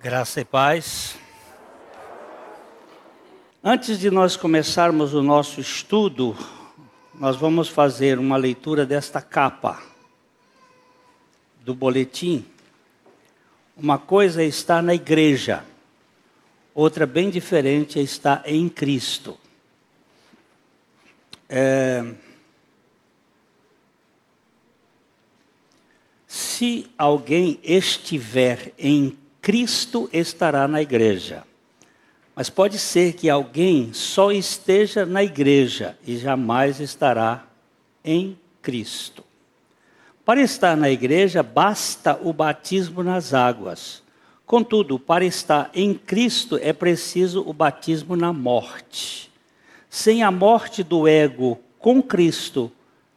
Graça e paz. Antes de nós começarmos o nosso estudo, nós vamos fazer uma leitura desta capa do boletim. Uma coisa estar na igreja, outra bem diferente estar em Cristo. É... Se alguém estiver em Cristo estará na igreja. Mas pode ser que alguém só esteja na igreja e jamais estará em Cristo. Para estar na igreja basta o batismo nas águas. Contudo, para estar em Cristo é preciso o batismo na morte. Sem a morte do ego com Cristo,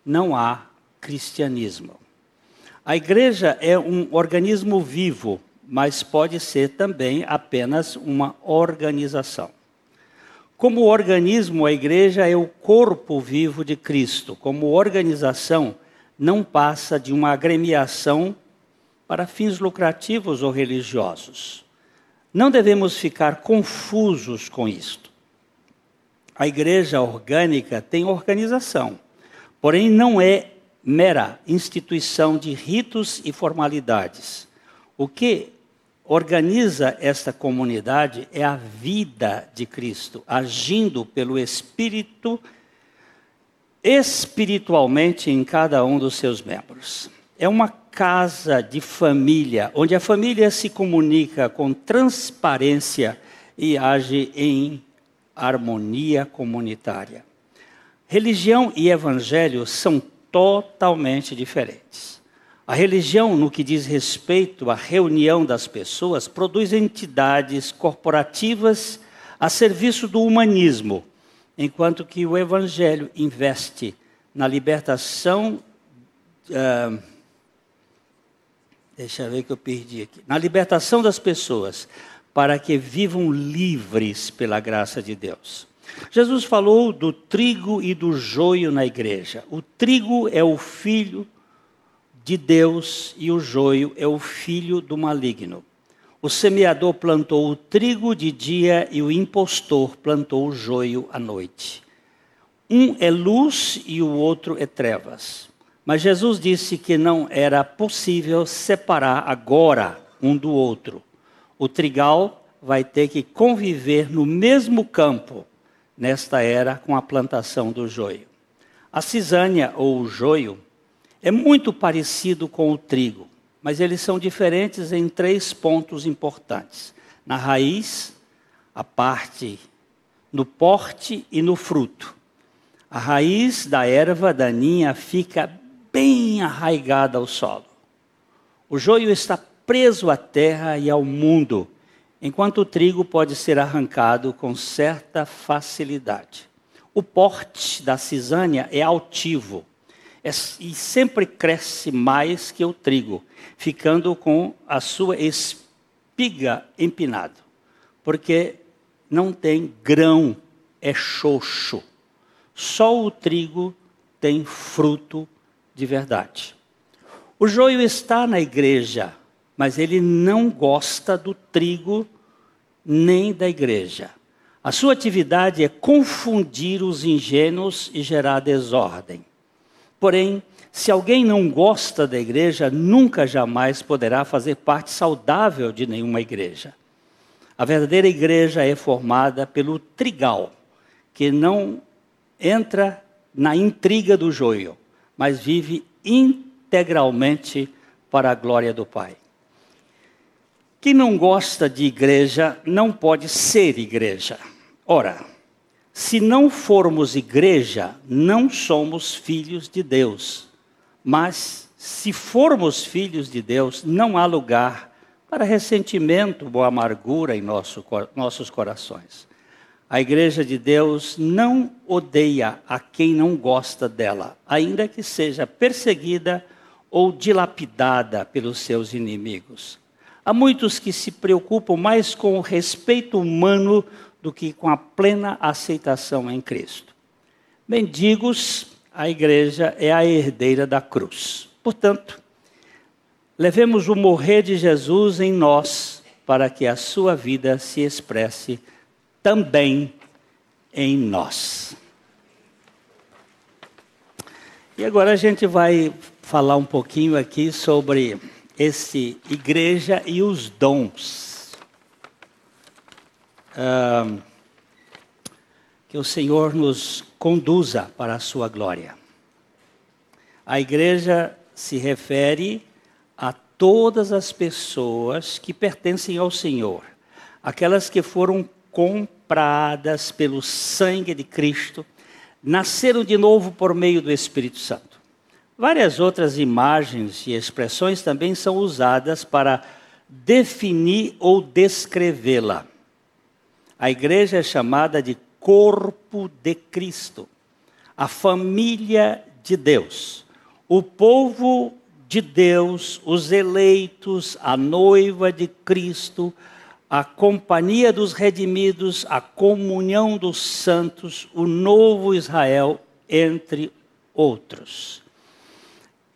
não há cristianismo. A igreja é um organismo vivo mas pode ser também apenas uma organização. Como organismo, a igreja é o corpo vivo de Cristo. Como organização, não passa de uma agremiação para fins lucrativos ou religiosos. Não devemos ficar confusos com isto. A igreja orgânica tem organização, porém não é mera instituição de ritos e formalidades. O que organiza esta comunidade é a vida de Cristo, agindo pelo Espírito espiritualmente em cada um dos seus membros. É uma casa de família, onde a família se comunica com transparência e age em harmonia comunitária. Religião e evangelho são totalmente diferentes. A religião, no que diz respeito à reunião das pessoas, produz entidades corporativas a serviço do humanismo, enquanto que o Evangelho investe na libertação. Uh, deixa eu ver que eu perdi aqui. Na libertação das pessoas, para que vivam livres pela graça de Deus. Jesus falou do trigo e do joio na igreja. O trigo é o filho de Deus e o joio é o filho do maligno. O semeador plantou o trigo de dia e o impostor plantou o joio à noite. Um é luz e o outro é trevas. Mas Jesus disse que não era possível separar agora um do outro. O trigal vai ter que conviver no mesmo campo nesta era com a plantação do joio. A cisânia ou o joio é muito parecido com o trigo, mas eles são diferentes em três pontos importantes: na raiz, a parte, no porte e no fruto. A raiz da erva daninha fica bem arraigada ao solo. O joio está preso à terra e ao mundo, enquanto o trigo pode ser arrancado com certa facilidade. O porte da cisânia é altivo e sempre cresce mais que o trigo, ficando com a sua espiga empinado, porque não tem grão, é xoxo. Só o trigo tem fruto de verdade. O joio está na igreja, mas ele não gosta do trigo nem da igreja. A sua atividade é confundir os ingênuos e gerar desordem. Porém, se alguém não gosta da igreja, nunca jamais poderá fazer parte saudável de nenhuma igreja. A verdadeira igreja é formada pelo trigal, que não entra na intriga do joio, mas vive integralmente para a glória do Pai. Quem não gosta de igreja não pode ser igreja. Ora, se não formos igreja, não somos filhos de Deus. Mas se formos filhos de Deus, não há lugar para ressentimento ou amargura em nosso, nossos corações. A igreja de Deus não odeia a quem não gosta dela, ainda que seja perseguida ou dilapidada pelos seus inimigos. Há muitos que se preocupam mais com o respeito humano do que com a plena aceitação em Cristo. Mendigos, a igreja é a herdeira da cruz. Portanto, levemos o morrer de Jesus em nós para que a sua vida se expresse também em nós. E agora a gente vai falar um pouquinho aqui sobre esse igreja e os dons. Que o Senhor nos conduza para a sua glória. A igreja se refere a todas as pessoas que pertencem ao Senhor, aquelas que foram compradas pelo sangue de Cristo, nasceram de novo por meio do Espírito Santo. Várias outras imagens e expressões também são usadas para definir ou descrevê-la. A igreja é chamada de corpo de Cristo, a família de Deus, o povo de Deus, os eleitos, a noiva de Cristo, a companhia dos redimidos, a comunhão dos santos, o novo Israel, entre outros.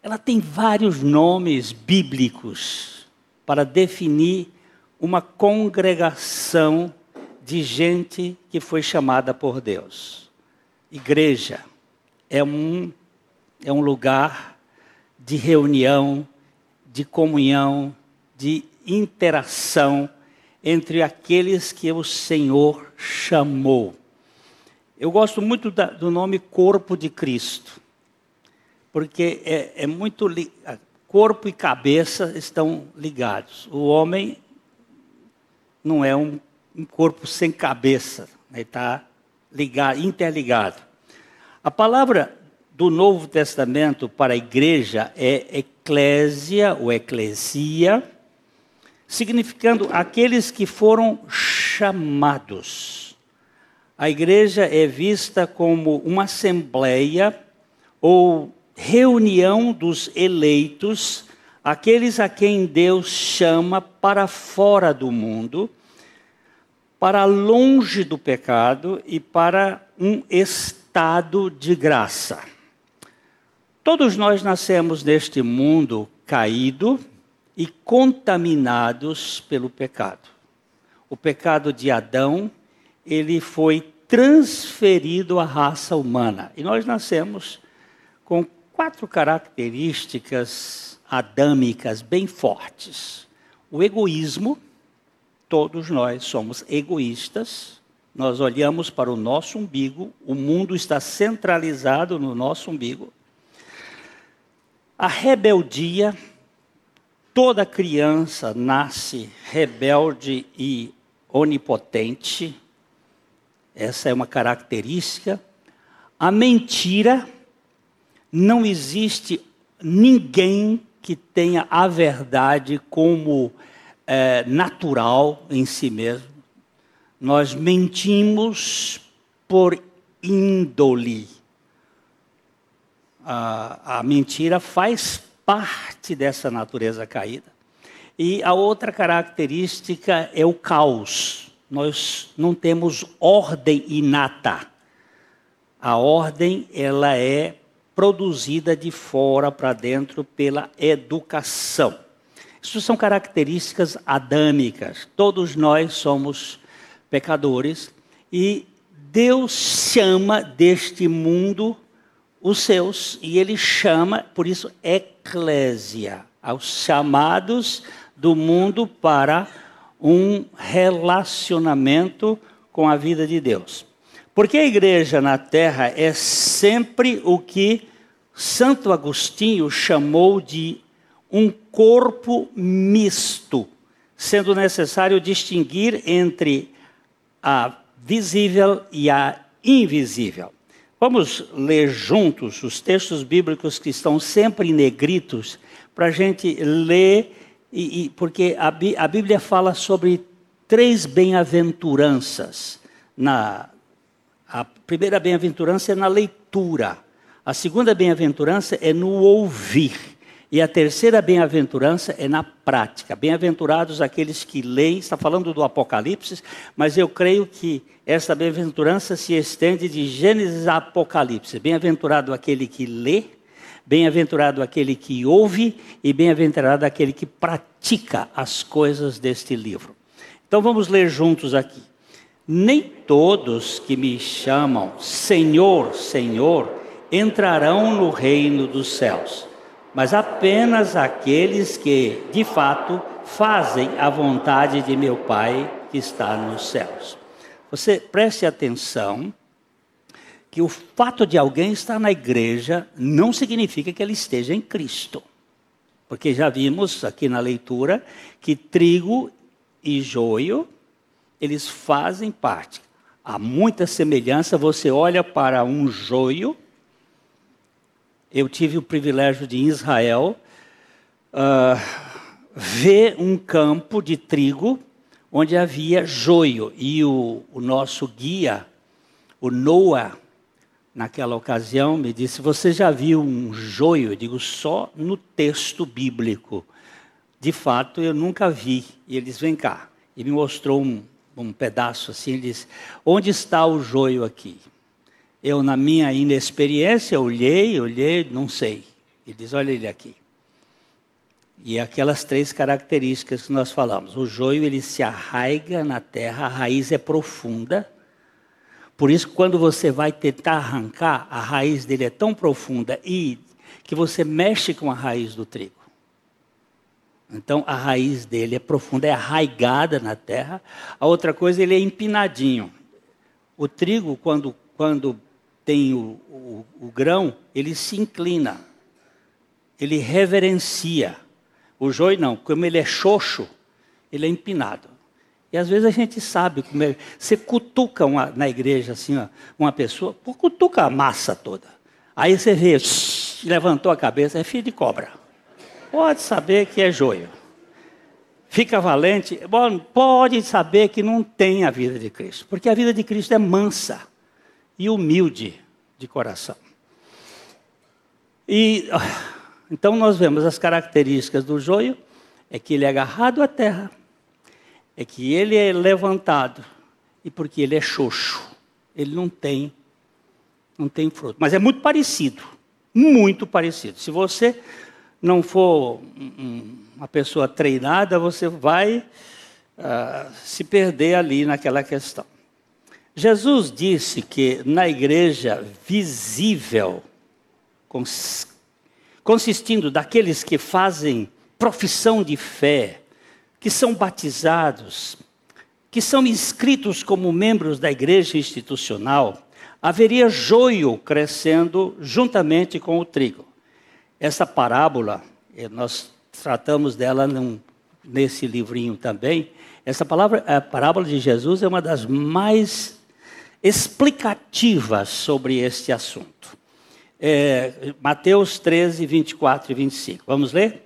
Ela tem vários nomes bíblicos para definir uma congregação de gente que foi chamada por Deus. Igreja é um, é um lugar de reunião, de comunhão, de interação entre aqueles que o Senhor chamou. Eu gosto muito da, do nome Corpo de Cristo, porque é, é muito. Li, corpo e cabeça estão ligados. O homem não é um um corpo sem cabeça, está né, interligado. A palavra do Novo Testamento para a igreja é eclésia ou eclesia, significando aqueles que foram chamados. A igreja é vista como uma assembleia ou reunião dos eleitos, aqueles a quem Deus chama para fora do mundo para longe do pecado e para um estado de graça. Todos nós nascemos neste mundo caído e contaminados pelo pecado. O pecado de Adão, ele foi transferido à raça humana. E nós nascemos com quatro características adâmicas bem fortes: o egoísmo, Todos nós somos egoístas, nós olhamos para o nosso umbigo, o mundo está centralizado no nosso umbigo. A rebeldia, toda criança nasce rebelde e onipotente, essa é uma característica. A mentira, não existe ninguém que tenha a verdade como é, natural em si mesmo. Nós mentimos por índole. A, a mentira faz parte dessa natureza caída. E a outra característica é o caos. Nós não temos ordem inata. A ordem ela é produzida de fora para dentro pela educação. Isso são características adâmicas. Todos nós somos pecadores e Deus chama deste mundo os seus e ele chama, por isso, eclésia, aos chamados do mundo para um relacionamento com a vida de Deus. Porque a igreja na terra é sempre o que Santo Agostinho chamou de um corpo misto, sendo necessário distinguir entre a visível e a invisível. Vamos ler juntos os textos bíblicos que estão sempre em negritos, para a gente ler, e, e, porque a, a Bíblia fala sobre três bem-aventuranças. Na, a primeira bem-aventurança é na leitura, a segunda bem-aventurança é no ouvir. E a terceira bem-aventurança é na prática. Bem-aventurados aqueles que leem, está falando do Apocalipse, mas eu creio que essa bem-aventurança se estende de Gênesis a Apocalipse. Bem-aventurado aquele que lê, bem-aventurado aquele que ouve e bem-aventurado aquele que pratica as coisas deste livro. Então vamos ler juntos aqui. Nem todos que me chamam Senhor, Senhor, entrarão no reino dos céus, mas apenas aqueles que, de fato, fazem a vontade de meu Pai que está nos céus. Você preste atenção que o fato de alguém estar na igreja não significa que ele esteja em Cristo. Porque já vimos aqui na leitura que trigo e joio, eles fazem parte. Há muita semelhança, você olha para um joio. Eu tive o privilégio de em Israel uh, ver um campo de trigo onde havia joio. E o, o nosso guia, o Noah, naquela ocasião, me disse: Você já viu um joio? Eu digo: Só no texto bíblico. De fato, eu nunca vi. E eles: Vem cá. E me mostrou um, um pedaço assim. Ele disse: Onde está o joio aqui? Eu, na minha inexperiência, olhei, olhei, não sei. Ele diz: Olha ele aqui. E aquelas três características que nós falamos. O joio, ele se arraiga na terra, a raiz é profunda por isso, quando você vai tentar arrancar, a raiz dele é tão profunda e que você mexe com a raiz do trigo. Então, a raiz dele é profunda, é arraigada na terra. A outra coisa, ele é empinadinho. O trigo, quando, quando tem o, o, o grão, ele se inclina, ele reverencia. O joio não, como ele é xoxo, ele é empinado. E às vezes a gente sabe como é. Você cutuca uma, na igreja assim, uma pessoa, cutuca a massa toda. Aí você vê, levantou a cabeça, é filho de cobra. Pode saber que é joio. Fica valente. Pode saber que não tem a vida de Cristo. Porque a vida de Cristo é mansa e humilde de coração. E então nós vemos as características do joio, é que ele é agarrado à terra é que ele é levantado e porque ele é xoxo, ele não tem não tem fruto. Mas é muito parecido, muito parecido. Se você não for uma pessoa treinada, você vai uh, se perder ali naquela questão. Jesus disse que na igreja visível, consistindo daqueles que fazem profissão de fé, que são batizados, que são inscritos como membros da igreja institucional, haveria joio crescendo juntamente com o trigo. Essa parábola, eh, nós tratamos dela num, nesse livrinho também. Essa palavra, a parábola de Jesus é uma das mais explicativas sobre este assunto. É, Mateus 13, 24 e 25. Vamos ler?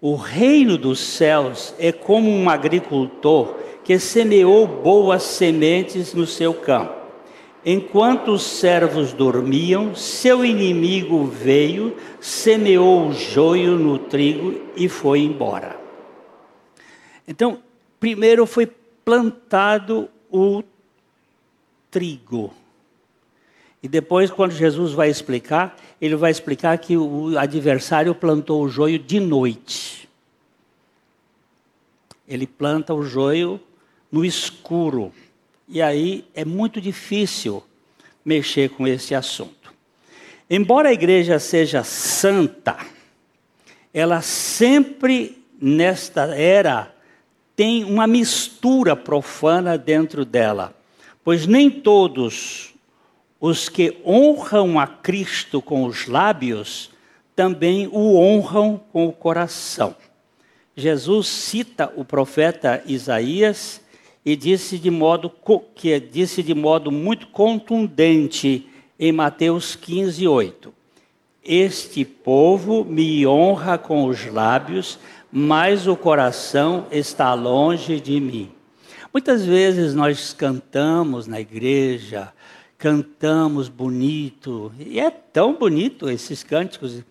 O reino dos céus é como um agricultor que semeou boas sementes no seu campo. Enquanto os servos dormiam, seu inimigo veio, semeou o joio no trigo e foi embora. Então, primeiro foi plantado o trigo. E depois, quando Jesus vai explicar, ele vai explicar que o adversário plantou o joio de noite. Ele planta o joio no escuro. E aí é muito difícil mexer com esse assunto. Embora a igreja seja santa, ela sempre nesta era tem uma mistura profana dentro dela, pois nem todos os que honram a Cristo com os lábios, também o honram com o coração. Jesus cita o profeta Isaías e disse de modo que disse de modo muito contundente em Mateus 15, 8. Este povo me honra com os lábios, mas o coração está longe de mim. Muitas vezes nós cantamos na igreja, cantamos bonito, e é tão bonito esses cânticos.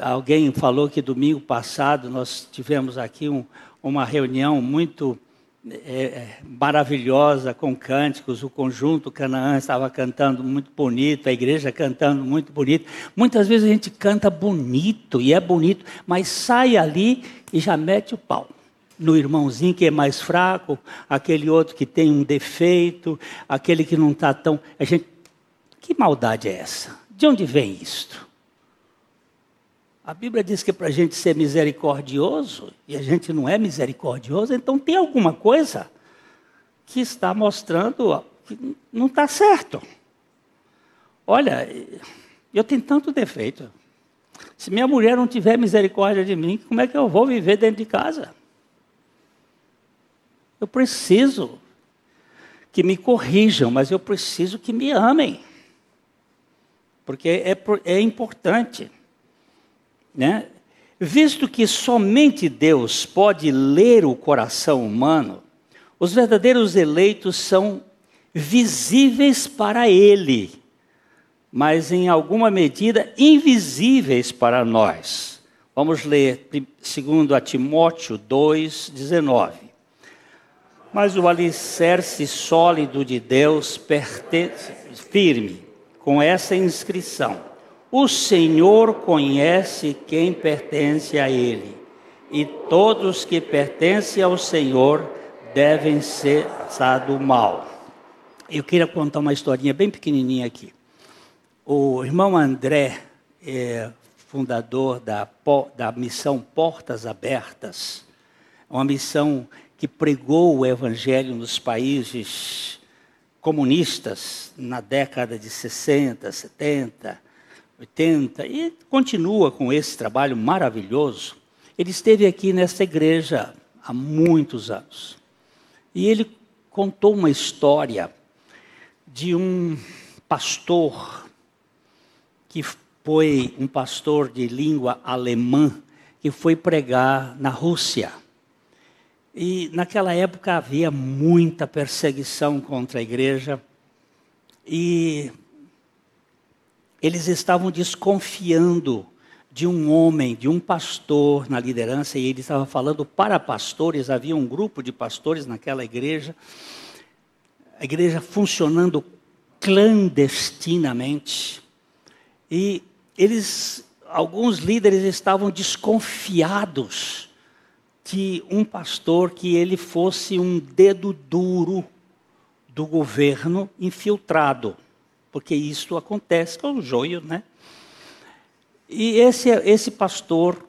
alguém falou que domingo passado nós tivemos aqui um, uma reunião muito é, é, maravilhosa com cânticos, o conjunto Canaã estava cantando muito bonito, a igreja cantando muito bonito. Muitas vezes a gente canta bonito, e é bonito, mas sai ali e já mete o pau. No irmãozinho que é mais fraco, aquele outro que tem um defeito, aquele que não está tão. A gente, que maldade é essa? De onde vem isto? A Bíblia diz que é para a gente ser misericordioso e a gente não é misericordioso, então tem alguma coisa que está mostrando que não está certo. Olha, eu tenho tanto defeito. Se minha mulher não tiver misericórdia de mim, como é que eu vou viver dentro de casa? Eu preciso que me corrijam, mas eu preciso que me amem. Porque é, é importante. Né? Visto que somente Deus pode ler o coração humano, os verdadeiros eleitos são visíveis para Ele mas em alguma medida invisíveis para nós. Vamos ler segundo a Timóteo 2:19. Mas o alicerce sólido de Deus pertence firme com essa inscrição: O Senhor conhece quem pertence a ele, e todos que pertencem ao Senhor devem ser do mal. Eu queria contar uma historinha bem pequenininha aqui. O irmão André, é fundador da, da missão Portas Abertas, uma missão que pregou o evangelho nos países comunistas na década de 60, 70, 80 e continua com esse trabalho maravilhoso. Ele esteve aqui nessa igreja há muitos anos. E ele contou uma história de um pastor que foi um pastor de língua alemã que foi pregar na Rússia. E naquela época havia muita perseguição contra a igreja. E eles estavam desconfiando de um homem, de um pastor na liderança, e ele estava falando para pastores, havia um grupo de pastores naquela igreja, a igreja funcionando clandestinamente. E eles, alguns líderes estavam desconfiados que um pastor que ele fosse um dedo duro do governo infiltrado, porque isso acontece com o joio, né? E esse esse pastor,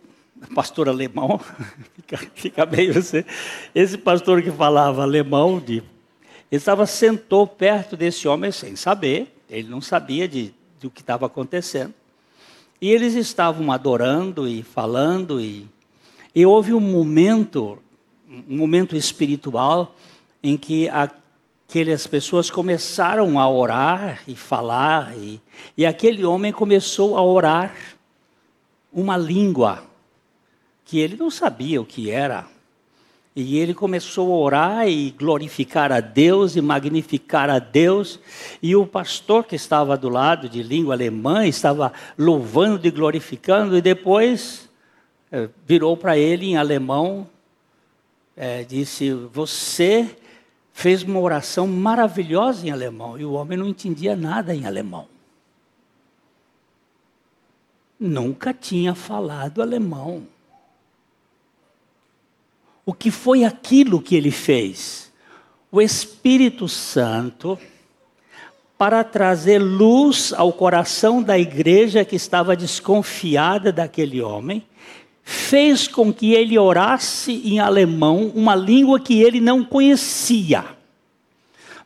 pastor alemão, fica, meio você, esse pastor que falava alemão, de, ele estava sentou perto desse homem sem saber, ele não sabia de do que estava acontecendo. E eles estavam adorando e falando e, e houve um momento, um momento espiritual em que aquelas pessoas começaram a orar e falar e, e aquele homem começou a orar uma língua que ele não sabia o que era. E ele começou a orar e glorificar a Deus e magnificar a Deus. E o pastor que estava do lado, de língua alemã, estava louvando e glorificando. E depois virou para ele em alemão, é, disse: Você fez uma oração maravilhosa em alemão. E o homem não entendia nada em alemão. Nunca tinha falado alemão o que foi aquilo que ele fez? O Espírito Santo, para trazer luz ao coração da igreja que estava desconfiada daquele homem, fez com que ele orasse em alemão, uma língua que ele não conhecia.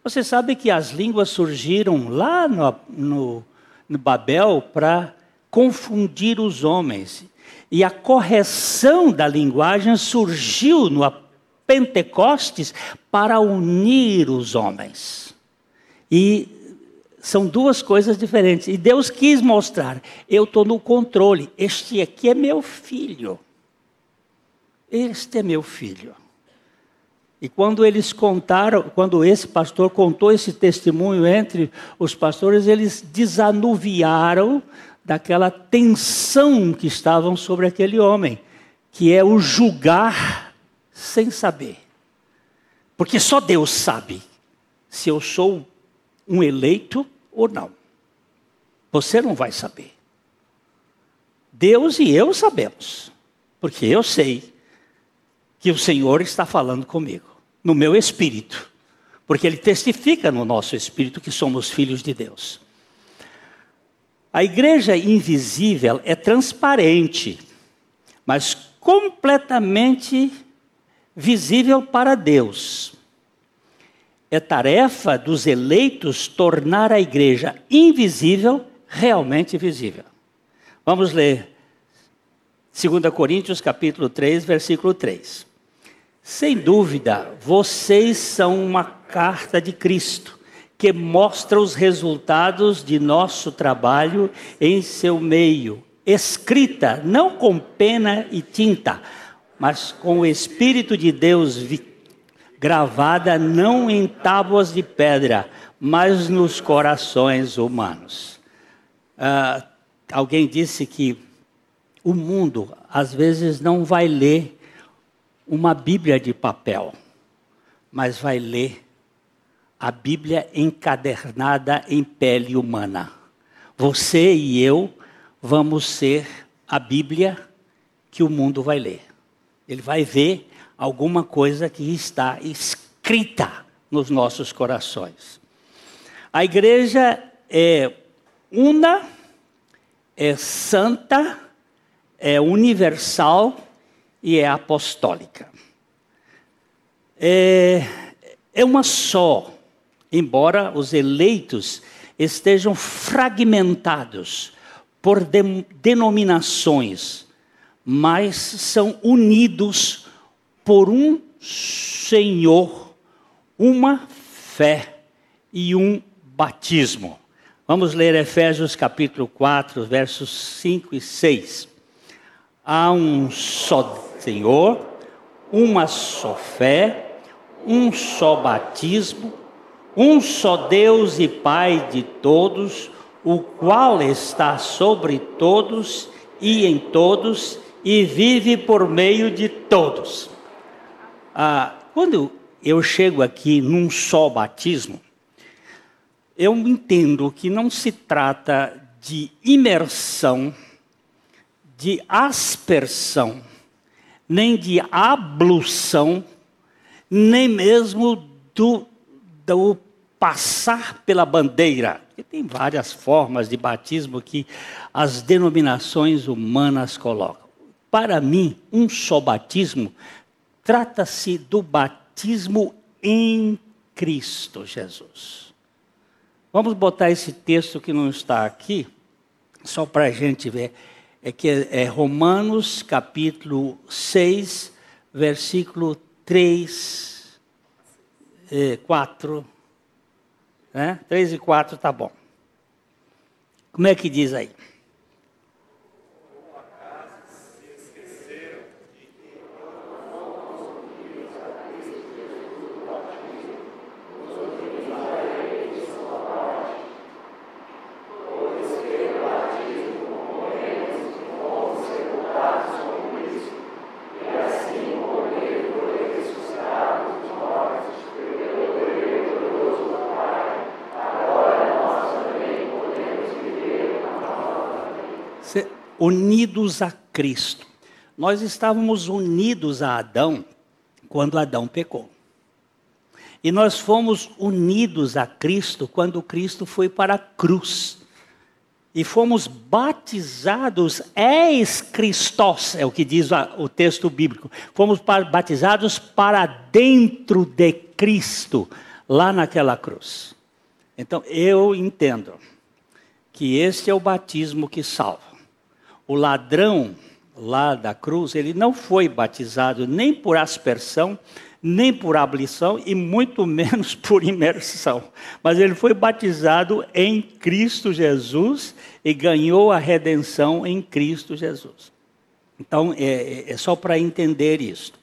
Você sabe que as línguas surgiram lá no, no, no Babel para confundir os homens. E a correção da linguagem surgiu no Pentecostes para unir os homens. E são duas coisas diferentes. E Deus quis mostrar: eu estou no controle. Este aqui é meu filho. Este é meu filho. E quando eles contaram, quando esse pastor contou esse testemunho entre os pastores, eles desanuviaram daquela tensão que estavam sobre aquele homem, que é o julgar sem saber. Porque só Deus sabe se eu sou um eleito ou não. Você não vai saber. Deus e eu sabemos, porque eu sei que o Senhor está falando comigo, no meu espírito, porque Ele testifica no nosso espírito que somos filhos de Deus. A igreja invisível é transparente, mas completamente visível para Deus. É tarefa dos eleitos tornar a igreja invisível realmente visível. Vamos ler 2 Coríntios capítulo 3, versículo 3. Sem dúvida, vocês são uma carta de Cristo que mostra os resultados de nosso trabalho em seu meio, escrita não com pena e tinta, mas com o Espírito de Deus gravada não em tábuas de pedra, mas nos corações humanos. Uh, alguém disse que o mundo às vezes não vai ler uma Bíblia de papel, mas vai ler a Bíblia encadernada em pele humana. Você e eu vamos ser a Bíblia que o mundo vai ler. Ele vai ver alguma coisa que está escrita nos nossos corações. A igreja é una, é santa, é universal e é apostólica. É, é uma só, embora os eleitos estejam fragmentados por de, denominações mas são unidos por um Senhor, uma fé e um batismo. Vamos ler Efésios capítulo 4, versos 5 e 6. Há um só Senhor, uma só fé, um só batismo, um só Deus e Pai de todos, o qual está sobre todos e em todos e vive por meio de todos. Ah, quando eu chego aqui num só batismo, eu entendo que não se trata de imersão, de aspersão, nem de ablução, nem mesmo do, do passar pela bandeira. E tem várias formas de batismo que as denominações humanas colocam. Para mim, um só batismo trata-se do batismo em Cristo Jesus. Vamos botar esse texto que não está aqui, só para a gente ver. É que é Romanos capítulo 6, versículo 3, 4. Né? 3 e 4 tá bom. Como é que diz aí? Unidos a Cristo. Nós estávamos unidos a Adão quando Adão pecou. E nós fomos unidos a Cristo quando Cristo foi para a cruz. E fomos batizados ex Christos, é o que diz o texto bíblico. Fomos batizados para dentro de Cristo, lá naquela cruz. Então eu entendo que este é o batismo que salva o ladrão lá da cruz, ele não foi batizado nem por aspersão, nem por abolição e muito menos por imersão. Mas ele foi batizado em Cristo Jesus e ganhou a redenção em Cristo Jesus. Então, é, é só para entender isso.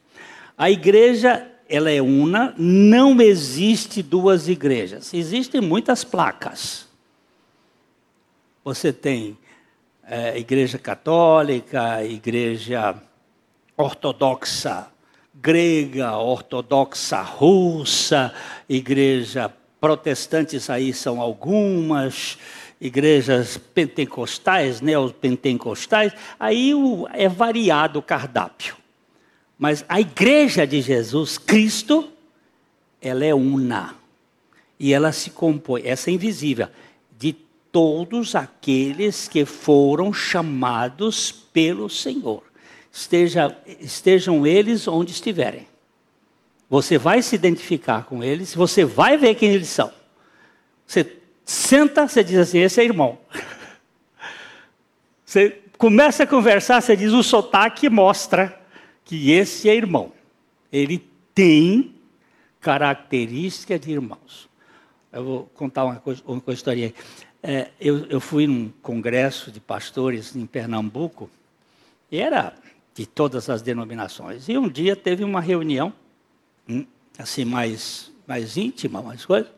A igreja, ela é una, não existe duas igrejas. Existem muitas placas. Você tem é, igreja católica, igreja ortodoxa grega, ortodoxa russa, igreja protestantes aí são algumas, igrejas pentecostais, neopentecostais, aí o, é variado o cardápio. Mas a igreja de Jesus Cristo, ela é una. E ela se compõe, essa é invisível, todos aqueles que foram chamados pelo Senhor. Esteja, estejam eles onde estiverem. Você vai se identificar com eles, você vai ver quem eles são. Você senta, você diz assim: esse é irmão. Você começa a conversar, você diz: o sotaque mostra que esse é irmão. Ele tem característica de irmãos. Eu vou contar uma, coisa, uma historinha. É, eu, eu fui num congresso de pastores em Pernambuco, e era de todas as denominações. E um dia teve uma reunião, hum, assim, mais, mais íntima, mais coisa.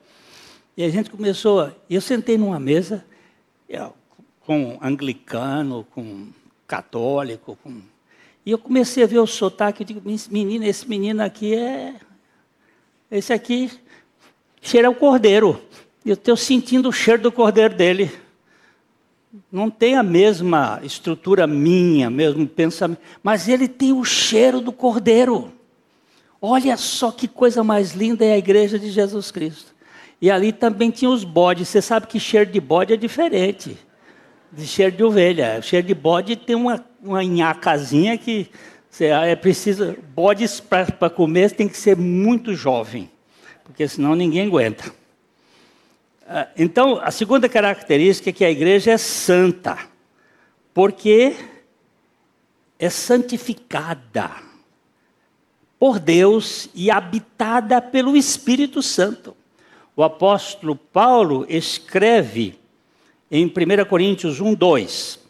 E a gente começou. Eu sentei numa mesa com anglicano, com católico, com e eu comecei a ver o sotaque, eu digo, menina, esse menino aqui é. Esse aqui cheira o cordeiro. Eu estou sentindo o cheiro do cordeiro dele. Não tem a mesma estrutura minha, mesmo pensamento, mas ele tem o cheiro do cordeiro. Olha só que coisa mais linda é a igreja de Jesus Cristo. E ali também tinha os bodes. Você sabe que cheiro de bode é diferente de cheiro de ovelha. Cheiro de bode tem uma, uma nhacazinha que você, é preciso. Bodes para comer tem que ser muito jovem, porque senão ninguém aguenta. Ah, então, a segunda característica é que a igreja é santa, porque é santificada por Deus e habitada pelo Espírito Santo. O apóstolo Paulo escreve em 1 Coríntios 1, 2.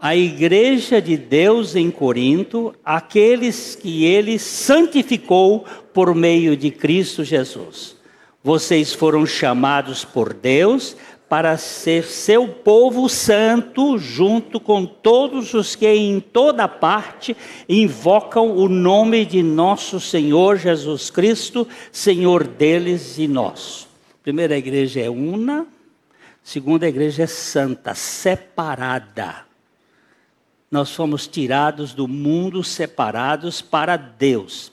A igreja de Deus em Corinto, aqueles que ele santificou por meio de Cristo Jesus. Vocês foram chamados por Deus para ser seu povo santo, junto com todos os que em toda parte invocam o nome de nosso Senhor Jesus Cristo, Senhor deles e nós. Primeira igreja é una, Segunda, igreja é santa, separada. Nós fomos tirados do mundo, separados para Deus.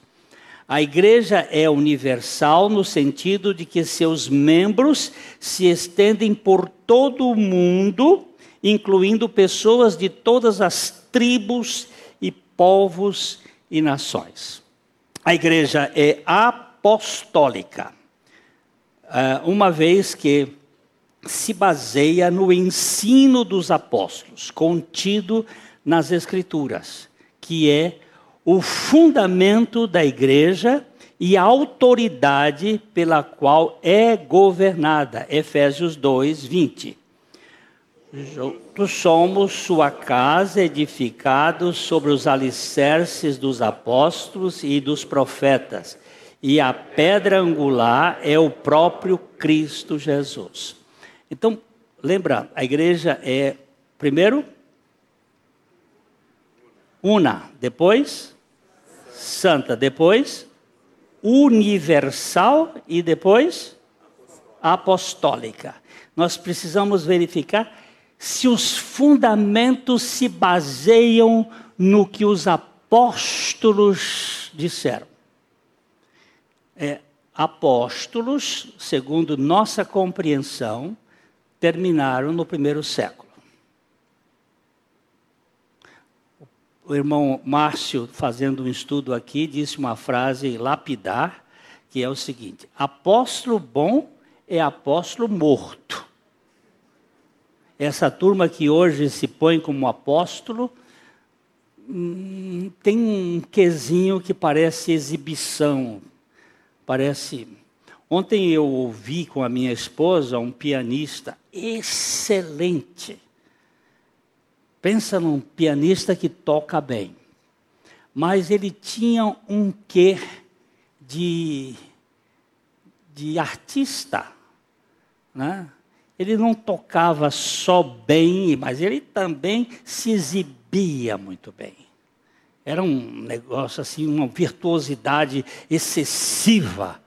A igreja é universal no sentido de que seus membros se estendem por todo o mundo, incluindo pessoas de todas as tribos e povos e nações. A igreja é apostólica, ah, uma vez que se baseia no ensino dos apóstolos, contido nas Escrituras, que é o fundamento da igreja e a autoridade pela qual é governada. Efésios 2, 20. Juntos somos sua casa, edificados sobre os alicerces dos apóstolos e dos profetas, e a pedra angular é o próprio Cristo Jesus. Então, lembra, a igreja é, primeiro, una, depois, santa, depois, universal e depois, apostólica. Nós precisamos verificar se os fundamentos se baseiam no que os apóstolos disseram. É, apóstolos, segundo nossa compreensão, terminaram no primeiro século. O irmão Márcio, fazendo um estudo aqui, disse uma frase lapidar, que é o seguinte: apóstolo bom é apóstolo morto. Essa turma que hoje se põe como apóstolo hum, tem um quesinho que parece exibição, parece Ontem eu ouvi com a minha esposa um pianista excelente. Pensa num pianista que toca bem. Mas ele tinha um quê de, de artista. Né? Ele não tocava só bem, mas ele também se exibia muito bem. Era um negócio assim, uma virtuosidade excessiva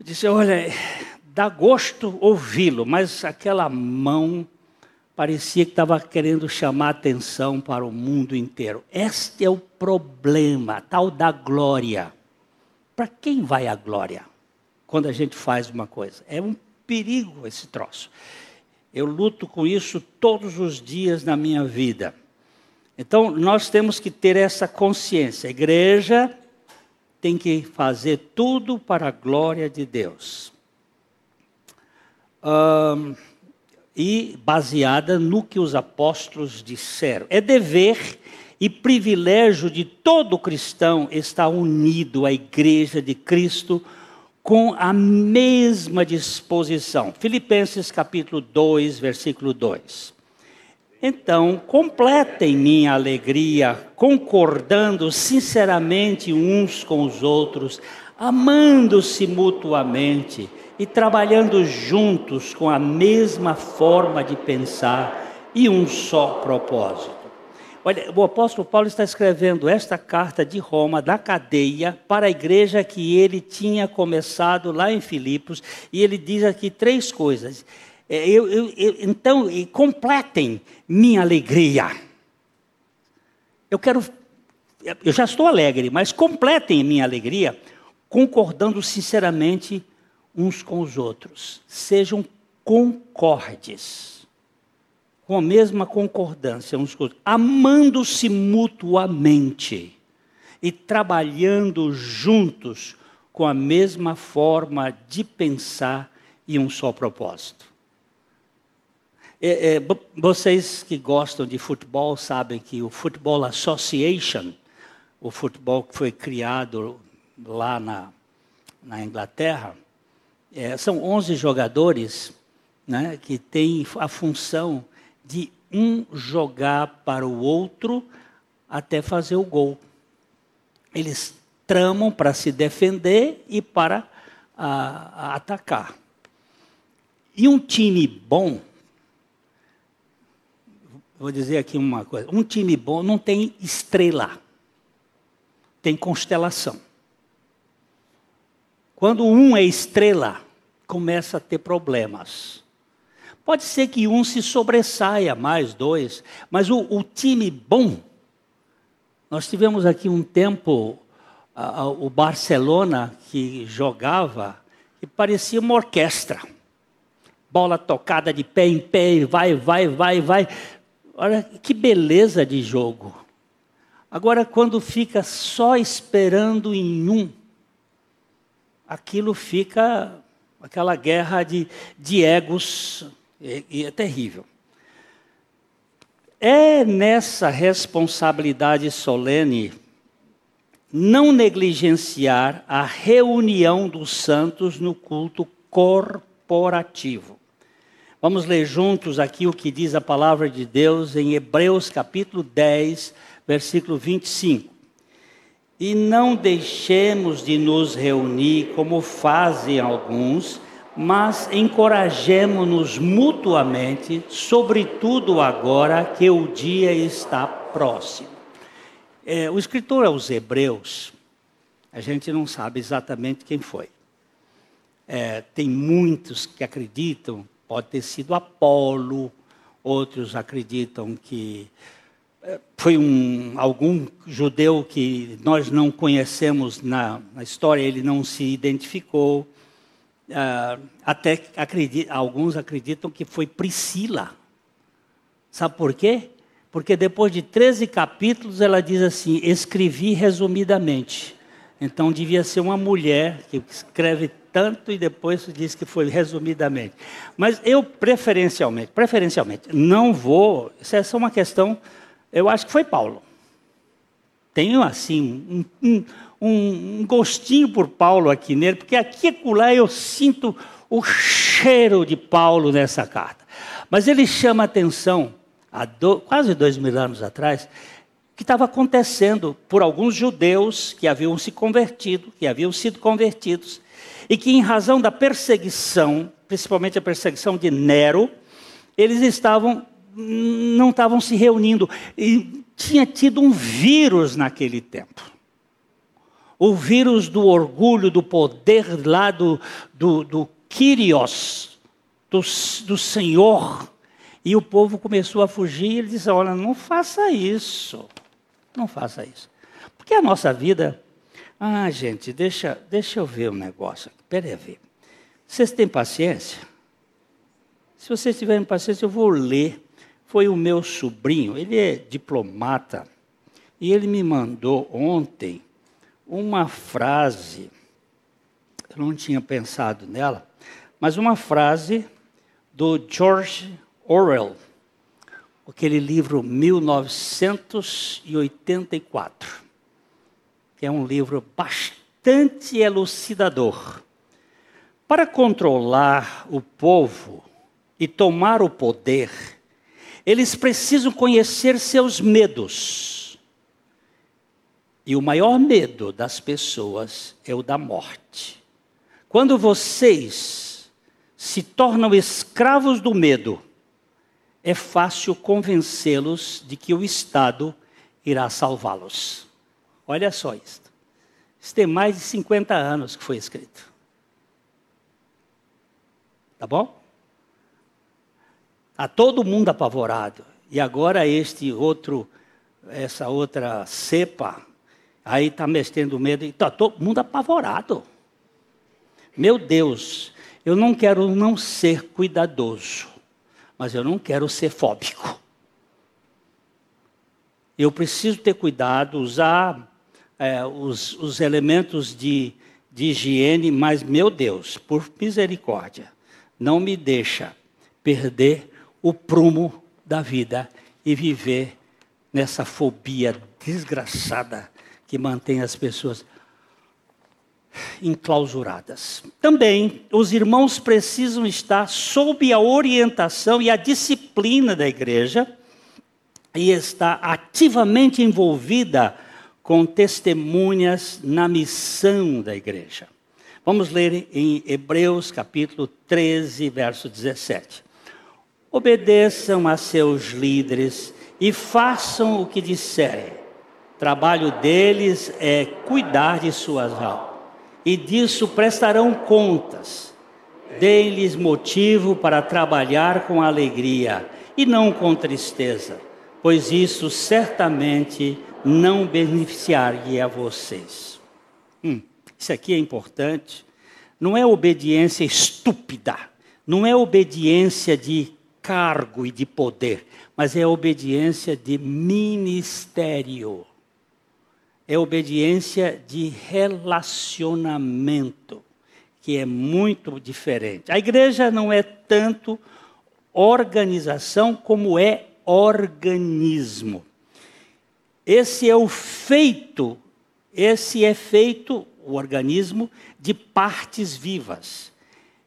eu disse: Olha, dá gosto ouvi-lo, mas aquela mão parecia que estava querendo chamar atenção para o mundo inteiro. Este é o problema, tal da glória. Para quem vai a glória quando a gente faz uma coisa? É um perigo esse troço. Eu luto com isso todos os dias na minha vida. Então, nós temos que ter essa consciência. A igreja tem que fazer tudo para a glória de Deus. Um, e baseada no que os apóstolos disseram. É dever e privilégio de todo cristão estar unido à igreja de Cristo com a mesma disposição. Filipenses capítulo 2, versículo 2. Então, completem minha alegria, concordando sinceramente uns com os outros, amando-se mutuamente e trabalhando juntos com a mesma forma de pensar e um só propósito. Olha, o apóstolo Paulo está escrevendo esta carta de Roma, da cadeia, para a igreja que ele tinha começado lá em Filipos, e ele diz aqui três coisas. É, eu, eu, eu, então, completem minha alegria. Eu quero, eu já estou alegre, mas completem minha alegria, concordando sinceramente uns com os outros. Sejam concordes com a mesma concordância uns com os outros, amando-se mutuamente e trabalhando juntos com a mesma forma de pensar e um só propósito. É, é, vocês que gostam de futebol sabem que o Football Association, o futebol que foi criado lá na, na Inglaterra, é, são 11 jogadores né, que têm a função de um jogar para o outro até fazer o gol. Eles tramam para se defender e para a, a atacar. E um time bom, vou dizer aqui uma coisa: um time bom não tem estrela, tem constelação. Quando um é estrela, começa a ter problemas. Pode ser que um se sobressaia mais, dois, mas o, o time bom. Nós tivemos aqui um tempo uh, uh, o Barcelona que jogava e parecia uma orquestra. Bola tocada de pé em pé, vai, vai, vai, vai. Olha que beleza de jogo. Agora, quando fica só esperando em um, aquilo fica aquela guerra de, de egos e, e é terrível. É nessa responsabilidade solene não negligenciar a reunião dos santos no culto corporativo. Vamos ler juntos aqui o que diz a palavra de Deus em Hebreus capítulo 10, versículo 25. E não deixemos de nos reunir como fazem alguns, mas encorajemo-nos mutuamente, sobretudo agora que o dia está próximo. É, o escritor aos Hebreus, a gente não sabe exatamente quem foi. É, tem muitos que acreditam, pode ter sido Apolo, outros acreditam que é, foi um, algum judeu que nós não conhecemos na, na história, ele não se identificou. Uh, até acredita, alguns acreditam que foi Priscila. Sabe por quê? Porque depois de 13 capítulos ela diz assim: escrevi resumidamente. Então devia ser uma mulher que escreve tanto e depois diz que foi resumidamente. Mas eu preferencialmente, preferencialmente, não vou. Isso é só uma questão. Eu acho que foi Paulo. Tenho assim um, um, um, gostinho por Paulo aqui nele, porque aqui e acolá eu sinto o cheiro de Paulo nessa carta. Mas ele chama atenção, há do, quase dois mil anos atrás, que estava acontecendo por alguns judeus que haviam se convertido, que haviam sido convertidos, e que em razão da perseguição, principalmente a perseguição de Nero, eles estavam não estavam se reunindo e tinha tido um vírus naquele tempo o vírus do orgulho, do poder lá do, do, do Kyrios, do, do Senhor. E o povo começou a fugir. Ele disse: Olha, não faça isso. Não faça isso. Porque a nossa vida. Ah, gente, deixa, deixa eu ver um negócio. Peraí, ver. Vocês têm paciência? Se vocês tiverem paciência, eu vou ler. Foi o meu sobrinho, ele é diplomata, e ele me mandou ontem uma frase. Eu não tinha pensado nela, mas uma frase do George Orwell, aquele livro 1984, que é um livro bastante elucidador. Para controlar o povo e tomar o poder, eles precisam conhecer seus medos. E o maior medo das pessoas é o da morte. Quando vocês se tornam escravos do medo, é fácil convencê-los de que o Estado irá salvá-los. Olha só isto. Isso tem mais de 50 anos que foi escrito. Tá bom? Está todo mundo apavorado. E agora este outro, essa outra cepa, aí está mexendo medo. Está todo mundo apavorado. Meu Deus, eu não quero não ser cuidadoso mas eu não quero ser fóbico. Eu preciso ter cuidado, usar é, os, os, elementos de, de higiene, mas, meu Deus, por misericórdia, não me deixa perder o prumo da vida e viver nessa fobia desgraçada que mantém as pessoas enclausuradas. Também os irmãos precisam estar sob a orientação e a disciplina da igreja e estar ativamente envolvida com testemunhas na missão da igreja. Vamos ler em Hebreus capítulo 13, verso 17. Obedeçam a seus líderes e façam o que disserem. Trabalho deles é cuidar de suas almas e disso prestarão contas. Deem-lhes motivo para trabalhar com alegria e não com tristeza, pois isso certamente não beneficiaria a vocês. Hum, isso aqui é importante. Não é obediência estúpida, não é obediência de cargo e de poder, mas é obediência de ministério é obediência de relacionamento, que é muito diferente. A igreja não é tanto organização como é organismo. Esse é o feito, esse é feito, o organismo, de partes vivas.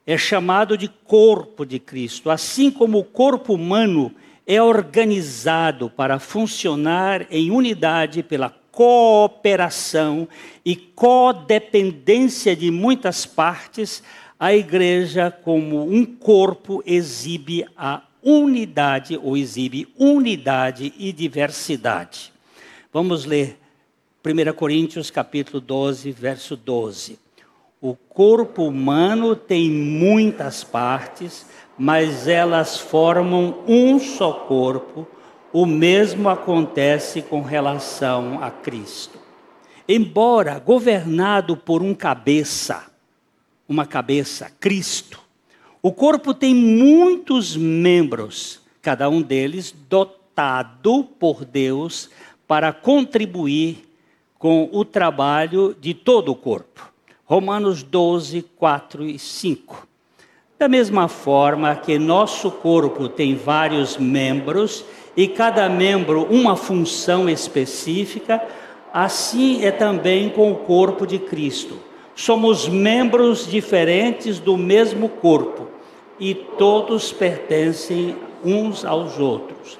É chamado de corpo de Cristo. Assim como o corpo humano é organizado para funcionar em unidade pela cooperação e codependência de muitas partes, a igreja, como um corpo, exibe a unidade ou exibe unidade e diversidade. Vamos ler 1 Coríntios capítulo 12, verso 12. O corpo humano tem muitas partes, mas elas formam um só corpo o mesmo acontece com relação a Cristo. Embora governado por um cabeça, uma cabeça, Cristo, o corpo tem muitos membros, cada um deles dotado por Deus para contribuir com o trabalho de todo o corpo. Romanos 12, 4 e 5. Da mesma forma que nosso corpo tem vários membros, e cada membro uma função específica, assim é também com o corpo de Cristo. Somos membros diferentes do mesmo corpo e todos pertencem uns aos outros.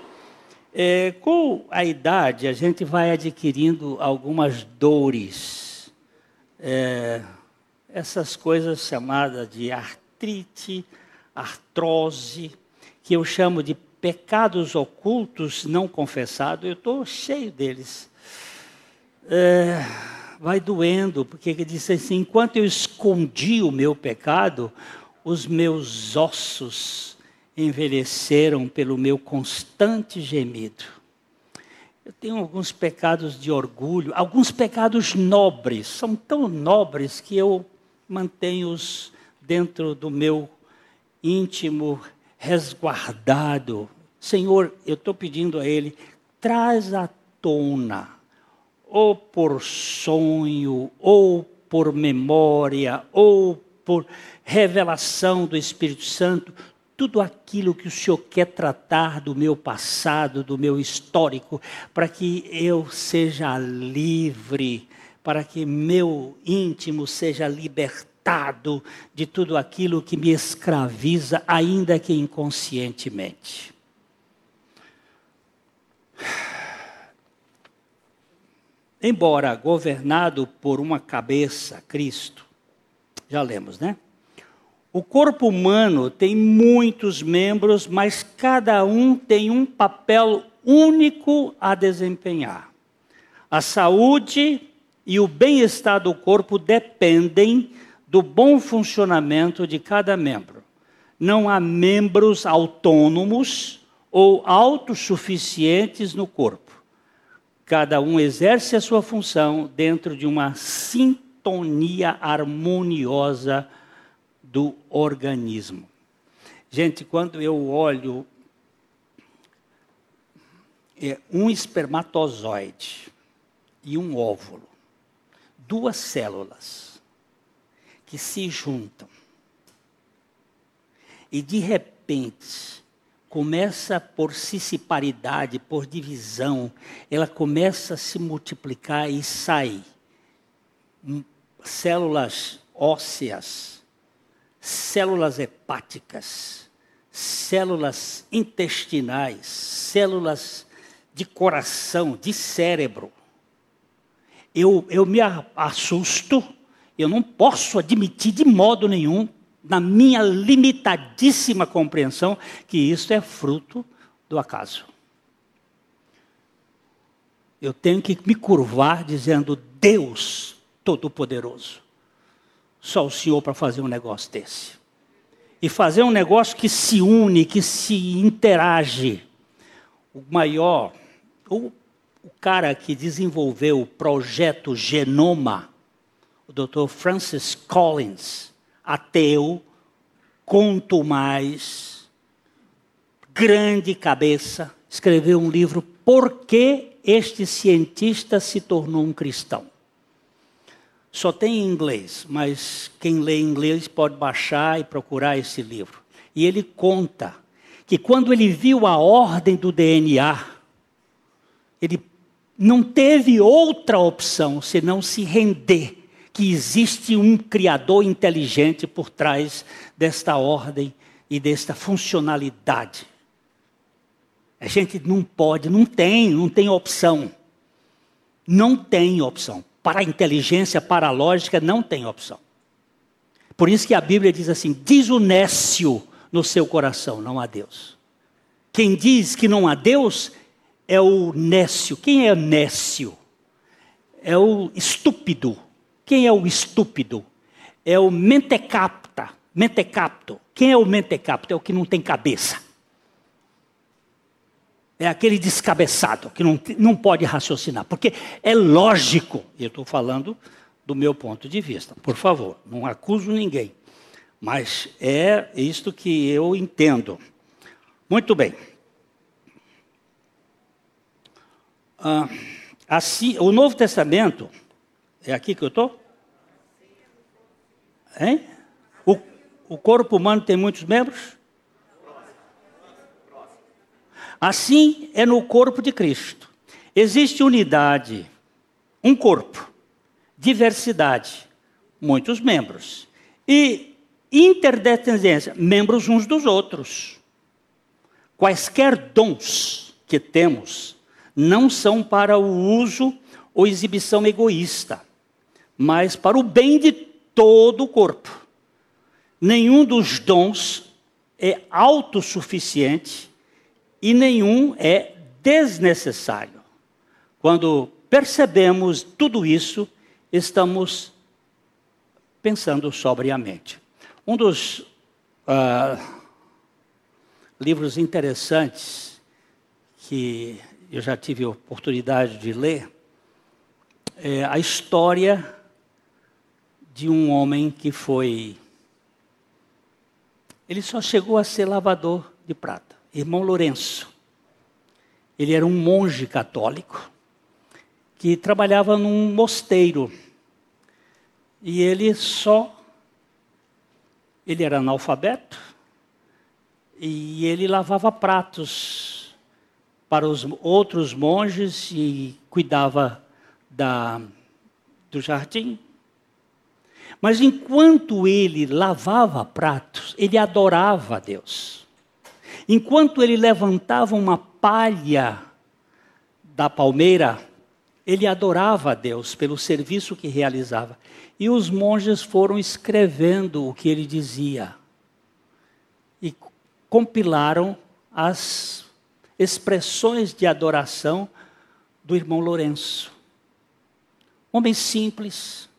É, com a idade, a gente vai adquirindo algumas dores, é, essas coisas chamadas de artrite, artrose, que eu chamo de pecados ocultos não confessados, eu estou cheio deles. É, vai doendo, porque ele disse assim: enquanto eu escondi o meu pecado, os meus ossos envelheceram pelo meu constante gemido. Eu tenho alguns pecados de orgulho, alguns pecados nobres, são tão nobres que eu mantenho-os dentro do meu íntimo, resguardado. Senhor, eu estou pedindo a Ele, traz à tona, ou por sonho, ou por memória, ou por revelação do Espírito Santo, tudo aquilo que o Senhor quer tratar do meu passado, do meu histórico, para que eu seja livre, para que meu íntimo seja libertado de tudo aquilo que me escraviza, ainda que inconscientemente. Embora governado por uma cabeça, Cristo, já lemos, né? O corpo humano tem muitos membros, mas cada um tem um papel único a desempenhar. A saúde e o bem-estar do corpo dependem do bom funcionamento de cada membro. Não há membros autônomos ou autossuficientes no corpo. Cada um exerce a sua função dentro de uma sintonia harmoniosa do organismo. Gente, quando eu olho é, um espermatozoide e um óvulo, duas células que se juntam e de repente começa por cissiparidade, por divisão, ela começa a se multiplicar e sai células ósseas células hepáticas, células intestinais, células de coração, de cérebro. Eu, eu me assusto, eu não posso admitir de modo nenhum, na minha limitadíssima compreensão, que isso é fruto do acaso. Eu tenho que me curvar dizendo: Deus Todo-Poderoso só o Senhor para fazer um negócio desse. E fazer um negócio que se une, que se interage. O maior, o, o cara que desenvolveu o projeto Genoma, o Dr. Francis Collins, ateu, conto mais, grande cabeça, escreveu um livro Por que este cientista se tornou um cristão? Só tem em inglês, mas quem lê inglês pode baixar e procurar esse livro. E ele conta que quando ele viu a ordem do DNA, ele não teve outra opção senão se render que existe um criador inteligente por trás desta ordem e desta funcionalidade. A gente não pode, não tem, não tem opção. Não tem opção para a inteligência, para a lógica, não tem opção. Por isso que a Bíblia diz assim: diz o nécio no seu coração, não há Deus. Quem diz que não há Deus é o nécio. Quem é nécio? É o estúpido. Quem é o estúpido? É o mentecapta. Mentecapto. Quem é o mentecapto? É o que não tem cabeça é aquele descabeçado que não, não pode raciocinar, porque é lógico, eu estou falando do meu ponto de vista, por favor, não acuso ninguém, mas é isto que eu entendo. Muito bem. Ah, assim, o Novo Testamento, é aqui que eu estou? Hein? O, o corpo humano tem muitos membros? Assim é no corpo de Cristo. Existe unidade, um corpo, diversidade, muitos membros. E interdependência, membros uns dos outros. Quaisquer dons que temos não são para o uso ou exibição egoísta, mas para o bem de todo o corpo. Nenhum dos dons é autossuficiente e nenhum é desnecessário. Quando percebemos tudo isso, estamos pensando sobriamente. Um dos uh, livros interessantes que eu já tive a oportunidade de ler. É a história de um homem que foi. Ele só chegou a ser lavador de prata, irmão Lourenço. Ele era um monge católico que trabalhava num mosteiro. E ele só. Ele era analfabeto e ele lavava pratos para os outros monges e cuidava da, do jardim. Mas enquanto ele lavava pratos, ele adorava a Deus. Enquanto ele levantava uma palha da palmeira, ele adorava a Deus pelo serviço que realizava. E os monges foram escrevendo o que ele dizia. E compilaram as expressões de adoração do irmão Lourenço. Homem simples,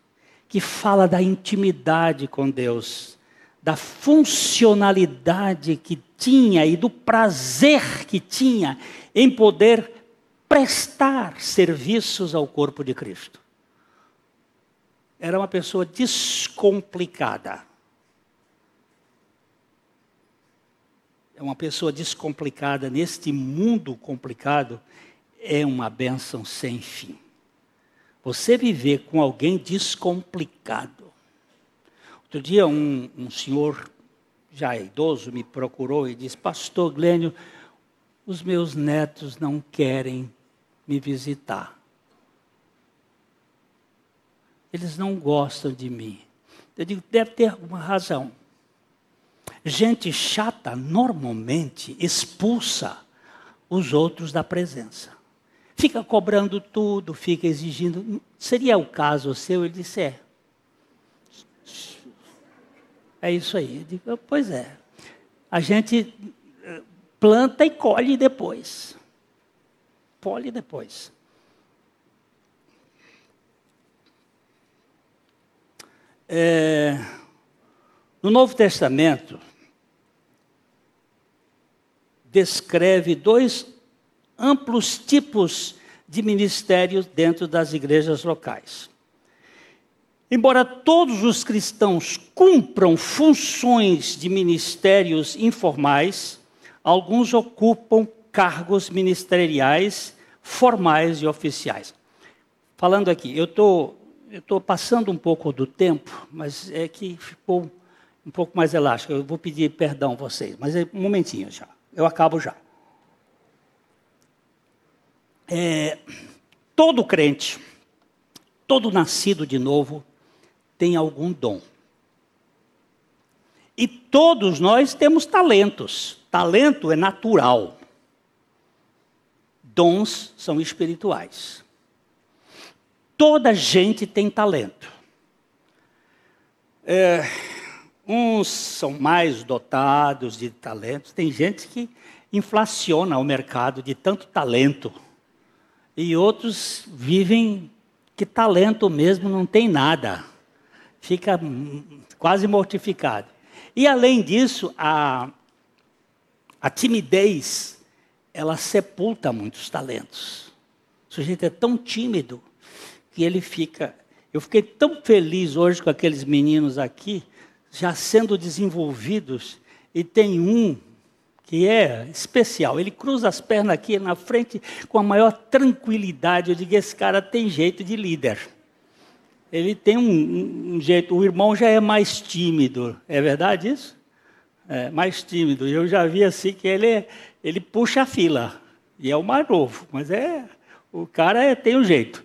que fala da intimidade com Deus, da funcionalidade que tinha e do prazer que tinha em poder prestar serviços ao corpo de Cristo. Era uma pessoa descomplicada. É uma pessoa descomplicada neste mundo complicado é uma bênção sem fim. Você viver com alguém descomplicado. Outro dia, um, um senhor já idoso me procurou e disse: Pastor Glênio, os meus netos não querem me visitar. Eles não gostam de mim. Eu digo: deve ter alguma razão. Gente chata normalmente expulsa os outros da presença fica cobrando tudo, fica exigindo. Seria o caso seu? Ele disse: é. É isso aí. Eu digo, pois é. A gente eh, planta e colhe depois. Colhe depois. É, no Novo Testamento, descreve dois amplos tipos de ministérios dentro das igrejas locais. Embora todos os cristãos cumpram funções de ministérios informais, alguns ocupam cargos ministeriais formais e oficiais. Falando aqui, eu tô, estou passando um pouco do tempo, mas é que ficou um pouco mais elástico. Eu vou pedir perdão a vocês, mas é um momentinho já. Eu acabo já. É, todo crente, todo nascido de novo, tem algum dom. E todos nós temos talentos. Talento é natural. Dons são espirituais. Toda gente tem talento. É, uns são mais dotados de talentos. Tem gente que inflaciona o mercado de tanto talento e outros vivem que talento mesmo não tem nada. Fica quase mortificado. E além disso, a, a timidez, ela sepulta muitos talentos. O sujeito é tão tímido que ele fica. Eu fiquei tão feliz hoje com aqueles meninos aqui, já sendo desenvolvidos, e tem um que é especial. Ele cruza as pernas aqui na frente com a maior tranquilidade. Eu digo: esse cara tem jeito de líder. Ele tem um, um jeito. O irmão já é mais tímido. É verdade isso? É, mais tímido. Eu já vi assim que ele, ele puxa a fila. E é o mais novo. Mas é. O cara é, tem um jeito.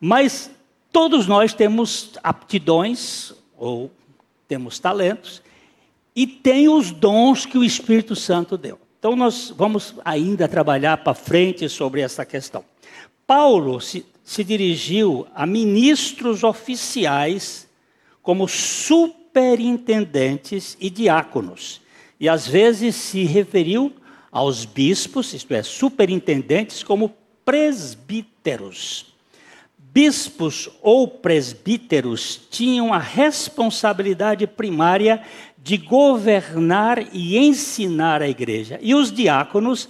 Mas todos nós temos aptidões ou temos talentos e tem os dons que o Espírito Santo deu. Então, nós vamos ainda trabalhar para frente sobre essa questão. Paulo se, se dirigiu a ministros oficiais como superintendentes e diáconos, e às vezes se referiu aos bispos, isto é, superintendentes, como presbíteros. Bispos ou presbíteros tinham a responsabilidade primária de governar e ensinar a igreja. E os diáconos,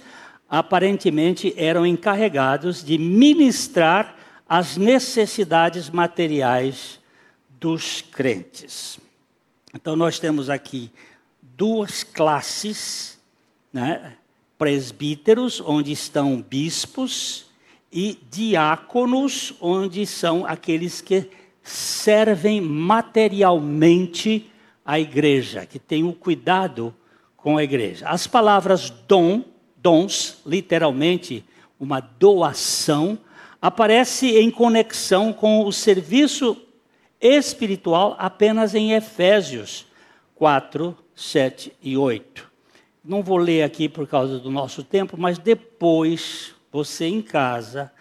aparentemente, eram encarregados de ministrar as necessidades materiais dos crentes. Então, nós temos aqui duas classes, né? presbíteros, onde estão bispos, e diáconos, onde são aqueles que servem materialmente a igreja, que tem o cuidado com a igreja. As palavras dom, dons, literalmente uma doação, aparece em conexão com o serviço espiritual apenas em Efésios 4, 7 e 8. Não vou ler aqui por causa do nosso tempo, mas depois você em casa,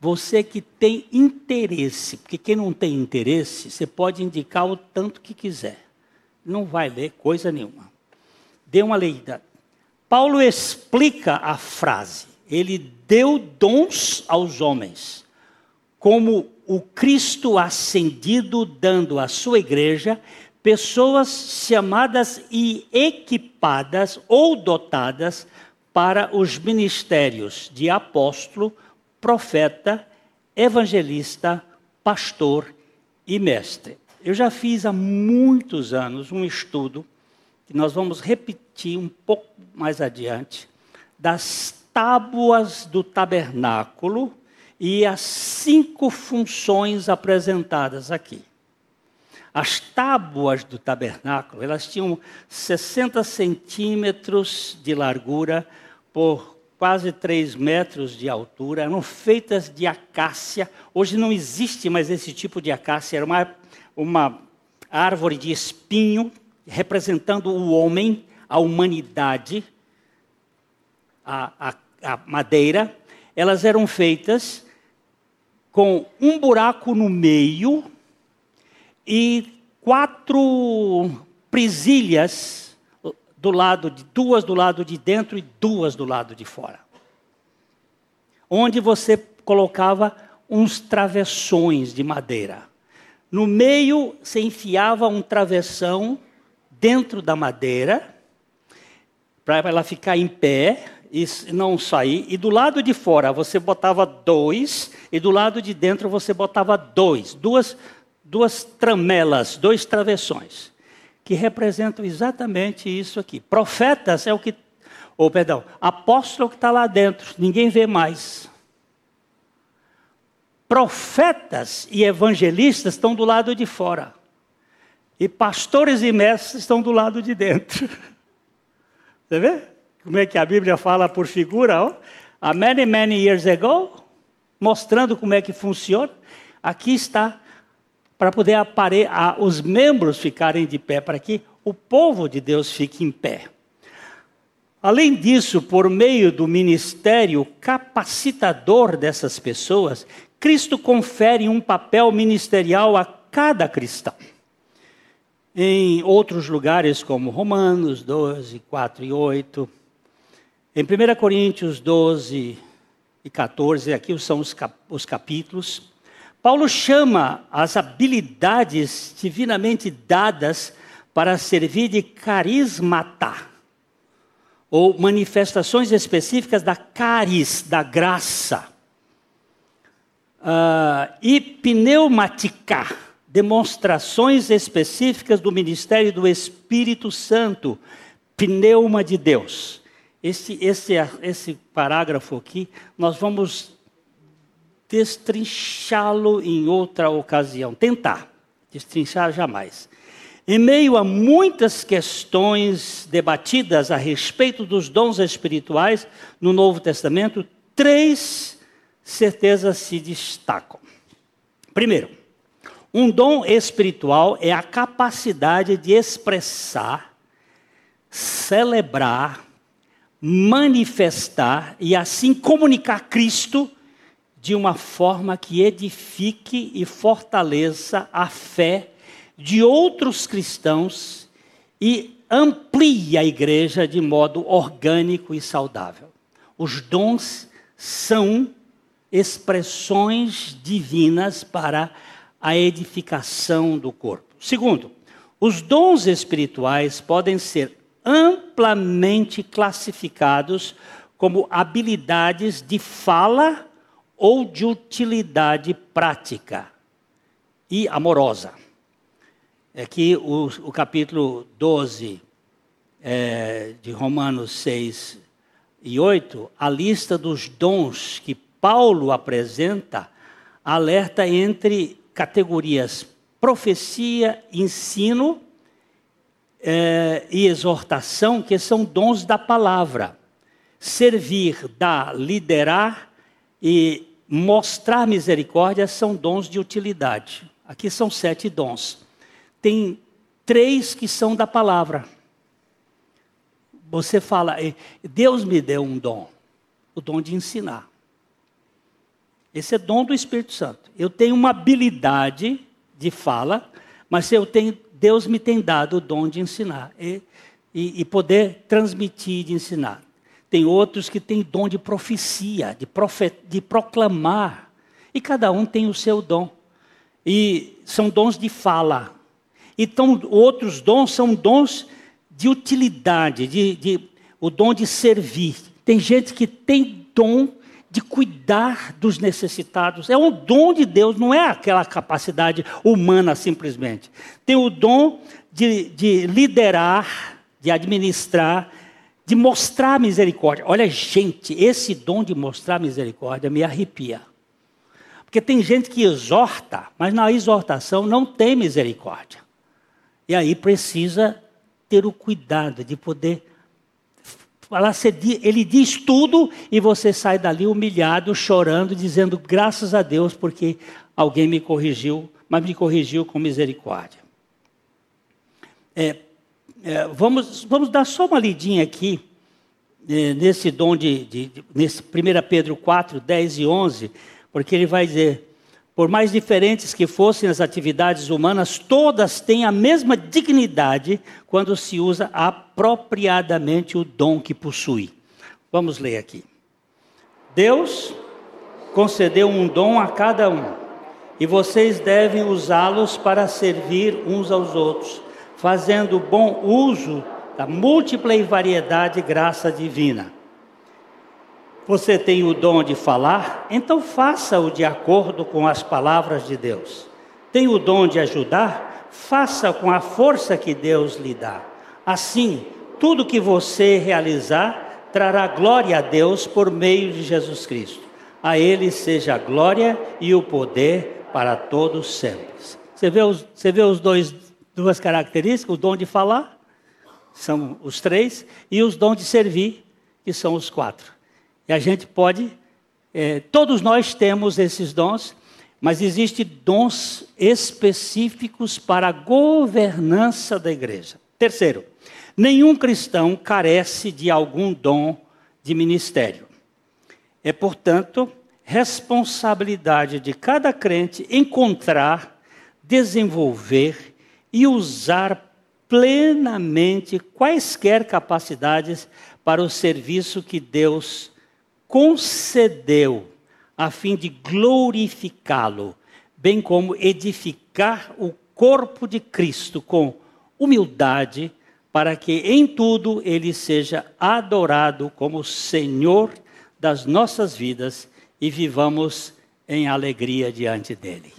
você que tem interesse, porque quem não tem interesse, você pode indicar o tanto que quiser. Não vai ler coisa nenhuma. Dê uma leida. Paulo explica a frase. Ele deu dons aos homens, como o Cristo ascendido dando à sua igreja pessoas chamadas e equipadas ou dotadas para os ministérios de apóstolo, profeta, evangelista, pastor e mestre. Eu já fiz há muitos anos um estudo, que nós vamos repetir um pouco mais adiante, das tábuas do tabernáculo e as cinco funções apresentadas aqui. As tábuas do tabernáculo, elas tinham 60 centímetros de largura, por quase 3 metros de altura, eram feitas de acácia. Hoje não existe mais esse tipo de acácia, era uma, uma árvore de espinho representando o homem, a humanidade, a, a, a madeira. Elas eram feitas com um buraco no meio e quatro presilhas do lado de duas do lado de dentro e duas do lado de fora. Onde você colocava uns travessões de madeira. No meio você enfiava um travessão dentro da madeira para ela ficar em pé e não sair. E do lado de fora você botava dois e do lado de dentro você botava dois, duas duas tramelas, dois travessões que representam exatamente isso aqui. Profetas é o que. Ou, perdão, apóstolo que está lá dentro, ninguém vê mais. Profetas e evangelistas estão do lado de fora. E pastores e mestres estão do lado de dentro. Você vê? Como é que a Bíblia fala por figura? Há many, many years ago, mostrando como é que funciona. Aqui está para poder apare... os membros ficarem de pé, para que o povo de Deus fique em pé. Além disso, por meio do ministério capacitador dessas pessoas, Cristo confere um papel ministerial a cada cristão. Em outros lugares, como Romanos 12, 4 e 8, em 1 Coríntios 12 e 14, aqui são os, cap os capítulos, Paulo chama as habilidades divinamente dadas para servir de carismata, ou manifestações específicas da caris, da graça. Uh, e pneumática, demonstrações específicas do ministério do Espírito Santo, pneuma de Deus. Esse, esse, esse parágrafo aqui, nós vamos destrinchá-lo em outra ocasião. Tentar, destrinchar jamais. Em meio a muitas questões debatidas a respeito dos dons espirituais no Novo Testamento, três certezas se destacam. Primeiro, um dom espiritual é a capacidade de expressar, celebrar, manifestar e assim comunicar Cristo de uma forma que edifique e fortaleça a fé de outros cristãos e amplie a igreja de modo orgânico e saudável. Os dons são expressões divinas para a edificação do corpo. Segundo, os dons espirituais podem ser amplamente classificados como habilidades de fala ou de utilidade prática e amorosa. É que o, o capítulo 12 é, de Romanos 6 e 8, a lista dos dons que Paulo apresenta, alerta entre categorias profecia, ensino é, e exortação, que são dons da palavra. Servir, dar, liderar e mostrar misericórdia são dons de utilidade. Aqui são sete dons. Tem três que são da palavra. Você fala, Deus me deu um dom, o dom de ensinar. Esse é dom do Espírito Santo. Eu tenho uma habilidade de fala, mas eu tenho, Deus me tem dado o dom de ensinar e, e, e poder transmitir, de ensinar. Tem outros que têm dom de profecia, de, profet, de proclamar. E cada um tem o seu dom. E são dons de fala. Então, outros dons são dons de utilidade, de, de, o dom de servir. Tem gente que tem dom de cuidar dos necessitados. É um dom de Deus, não é aquela capacidade humana simplesmente. Tem o dom de, de liderar, de administrar, de mostrar misericórdia. Olha, gente, esse dom de mostrar misericórdia me arrepia. Porque tem gente que exorta, mas na exortação não tem misericórdia. E aí precisa ter o cuidado de poder falar, ele diz tudo e você sai dali humilhado, chorando, dizendo graças a Deus porque alguém me corrigiu, mas me corrigiu com misericórdia. É, é, vamos, vamos dar só uma lidinha aqui é, nesse dom de, de, de, nesse 1 Pedro 4, 10 e 11, porque ele vai dizer por mais diferentes que fossem as atividades humanas, todas têm a mesma dignidade quando se usa apropriadamente o dom que possui. Vamos ler aqui. Deus concedeu um dom a cada um, e vocês devem usá-los para servir uns aos outros, fazendo bom uso da múltipla e variedade graça divina. Você tem o dom de falar? Então faça-o de acordo com as palavras de Deus. Tem o dom de ajudar? Faça com a força que Deus lhe dá. Assim, tudo que você realizar trará glória a Deus por meio de Jesus Cristo. A Ele seja a glória e o poder para todos sempre. Você vê os, você vê os dois, duas características? O dom de falar, são os três, e os dons de servir, que são os quatro. E a gente pode, é, todos nós temos esses dons, mas existem dons específicos para a governança da igreja. Terceiro, nenhum cristão carece de algum dom de ministério. É, portanto, responsabilidade de cada crente encontrar, desenvolver e usar plenamente quaisquer capacidades para o serviço que Deus concedeu a fim de glorificá-lo, bem como edificar o corpo de Cristo com humildade, para que em tudo ele seja adorado como Senhor das nossas vidas e vivamos em alegria diante dele.